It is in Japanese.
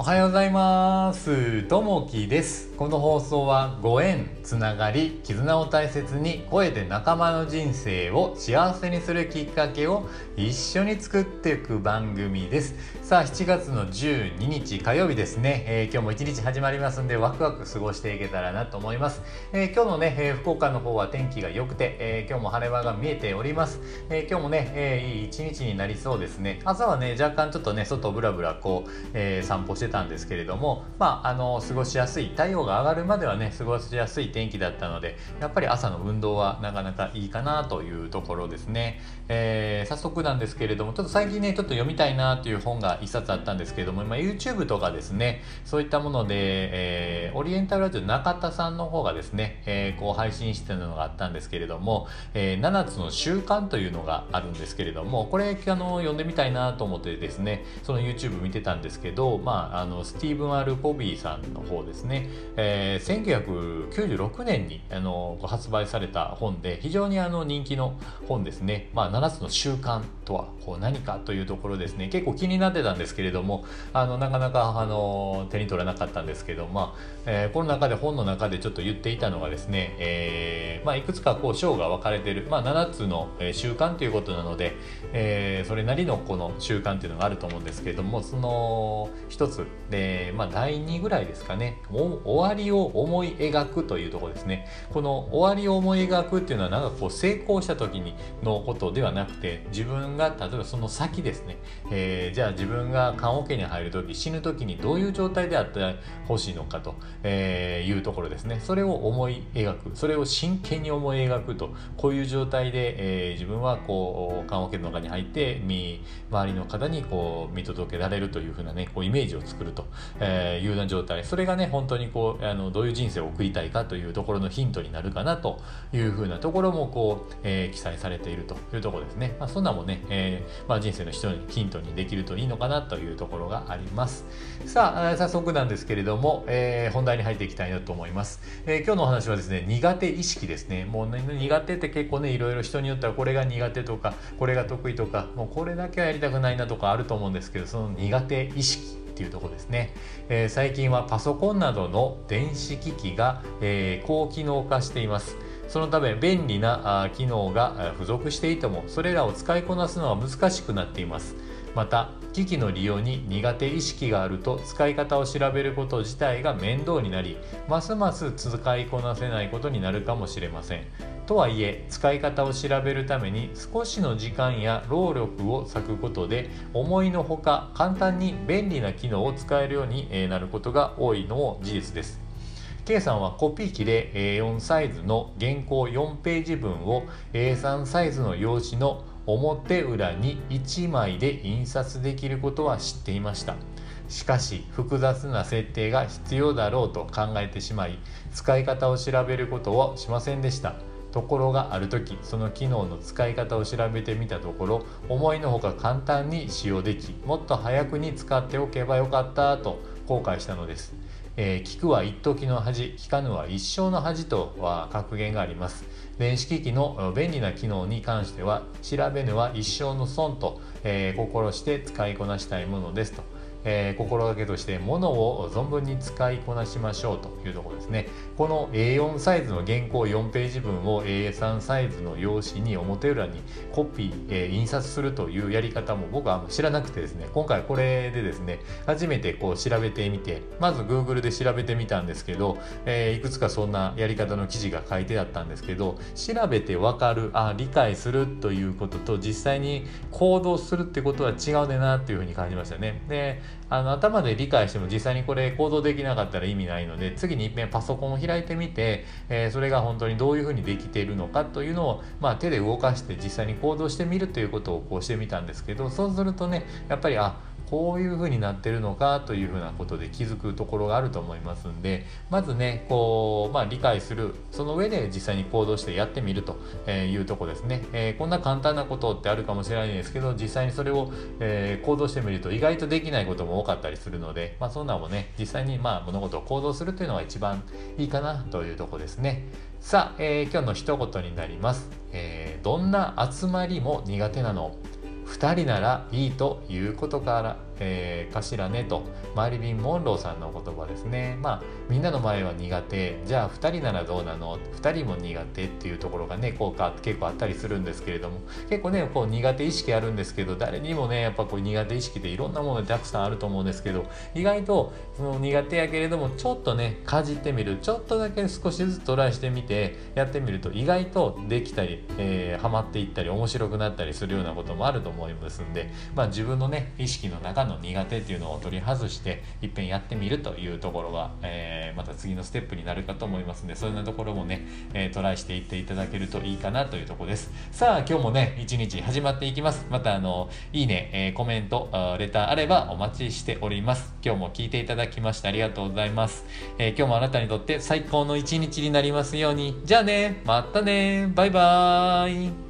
おはようございます。ともきです。この放送はご縁つながり絆を大切に声で仲間の人生を幸せにするきっかけを一緒に作っていく番組です。さあ7月の12日火曜日ですね、えー、今日も一日始まりますんでワクワク過ごしていけたらなと思います、えー、今日のね、えー、福岡の方は天気が良くて、え今日も晴れ間が見えております、え今日もね、えいい一日になりそうですね。朝はね若干ちょっとね外ブラブラこう、え散歩してたんですけれどもまああの過ごしやすい太陽が上がるまではね過ごしやすい天気だったのでやっぱり朝の運動はなかなかいいかなというところですね、えー、早速なんですけれどもちょっと最近ねちょっと読みたいなという本が一冊あったんですけれども今 YouTube とかですねそういったもので、えー、オリエンタルラジオ中田さんの方がですね、えー、こう配信してるのがあったんですけれども、えー、7つの習慣というのがあるんですけれどもこれあの読んでみたいなと思ってですねその YouTube 見てたんですけどまああのスティーブン・アル・ポビーさんの方ですね、えー、1996年にあの発売された本で非常にあの人気の本ですね、まあ、7つの習慣とはこう何かというところですね。結構気になってたんですけれどもあのなかなかあの手に取らなかったんですけど、まあえー、この中で本の中でちょっと言っていたのがですね、えーまあ、いくつかこう章が分かれてる、まあ、7つの習慣ということなので、えー、それなりのこの習慣というのがあると思うんですけれどもその一つで、まあ、第2ぐらいですかね。終わりを思い描くというところですね。この終わりを思い描くっていうのはなんかこう成功した時にのことではなくて自分が例えばその先ですね、えー、じゃあ自分が棺桶に入る時死ぬ時にどういう状態であってほしいのかと、えいうところですね。それを思い描く。それを真剣に思い描くとこういう状態で、えー、自分はこう棺桶の中に入って周りの方にこう見届けられるというふうなねこうイメージを作ると、えいうような状態。それがね本当にこうあのどういう人生を送りたいかというところのヒントになるかなというふうなところもこう、えー、記載されているというところですね、まあ、そんなもね、えー、まあ、人生の人にヒントにできるといいのかなというところがあります。さあ早速なんですけれども、えー、本題に入っていきたいなと思います、え今日のお話はですね苦手意識ですね。もう、ね、苦手って結構ねいろいろ人によってはこれが苦手とかこれが得意とかもうこれだけはやりたくないなとかあると思うんですけどその苦手意識。っていうとこですね、えー、最近はパソコンなどの電子機器が、えー、高機能化しています。そのため便利な機能が付属していてもそれらを使いこなすのは難しくなっています。また機器の利用に苦手意識があると使い方を調べること自体が面倒になりますます使いこなせないことになるかもしれません。とはいえ使い方を調べるために少しの時間や労力を割くことで思いのほか簡単に便利な機能を使えるようになることが多いのも事実です。K さんはコピー機で A4 サイズの原稿4ページ分を A3 サイズの用紙の表裏に1枚で印刷できることは知っていました。しかし複雑な設定が必要だろうと考えてしまい使い方を調べることをしませんでした。ところがある時その機能の使い方を調べてみたところ思いのほか簡単に使用できもっと早くに使っておけばよかったと後悔したのです。えー、聞くは一時の恥聞かぬは一生の恥とは格言があります。電子機器の便利な機能に関しては調べぬは一生の損と、えー、心して使いこなしたいものですと。えー、心がけとして物を存分に使いこなしましょうというところですね。この A4 サイズの原稿4ページ分を A3 サイズの用紙に表裏にコピー、えー、印刷するというやり方も僕は知らなくてですね。今回これでですね初めてこう調べてみてまず Google で調べてみたんですけど、えー、いくつかそんなやり方の記事が書いてあったんですけど調べてわかるあ理解するということと実際に行動するってことは違うねなっていうふうに感じましたね。であの頭で理解しても実際にこれ行動できなかったら意味ないので次に一遍パソコンを開いてみて、えー、それが本当にどういうふうにできているのかというのを、まあ、手で動かして実際に行動してみるということをこうしてみたんですけどそうするとねやっぱりあこういうふうになってるのかというふうなことで気づくところがあると思いますんでまずねこう、まあ、理解する。その上で実際に行動してやってみるというとこですね、えー、こんな簡単なことってあるかもしれないんですけど実際にそれを、えー、行動してみると意外とできないことも多かったりするので、まあ、そんなもね実際にまあ物事を行動するというのが一番いいかなというとこですね。さあ、えー、今日の一言になります、えどんな集まりも苦手なの。2人ならいいということから、えー、かしらねとマリリン・モンローさんの言葉ですね。まあみんなの前は苦手。じゃあ2人ならどうなの？2人も苦手っていうところがねこうか結構あったりするんですけれども。結構ねこう苦手意識あるんですけど誰にもねやっぱこう苦手意識でいろんなものたくさんあると思うんですけど意外とその苦手やけれどもちょっとねかじってみる。ちょっとだけ少しずつトライしてみてやってみると意外とできたり、えー、ハマっていったり面白くなったりするようなこともあると思いますんで、まあ、自分のね意識の中の苦手っていうのを取り外していっぺんやってみるというところが、えー、また次のステップになるかと思いますんでそういうようなところもね、えー、トライしていっていただけるといいかなというところです。さあ今日もね一日始まっていきます。またあのいいね、えー、コメントレターあればお待ちしております。今日も聞いていただきましてありがとうございます、えー、今日もあなたにとって最高の一日になりますように。じゃあねまたね。バイバーイ。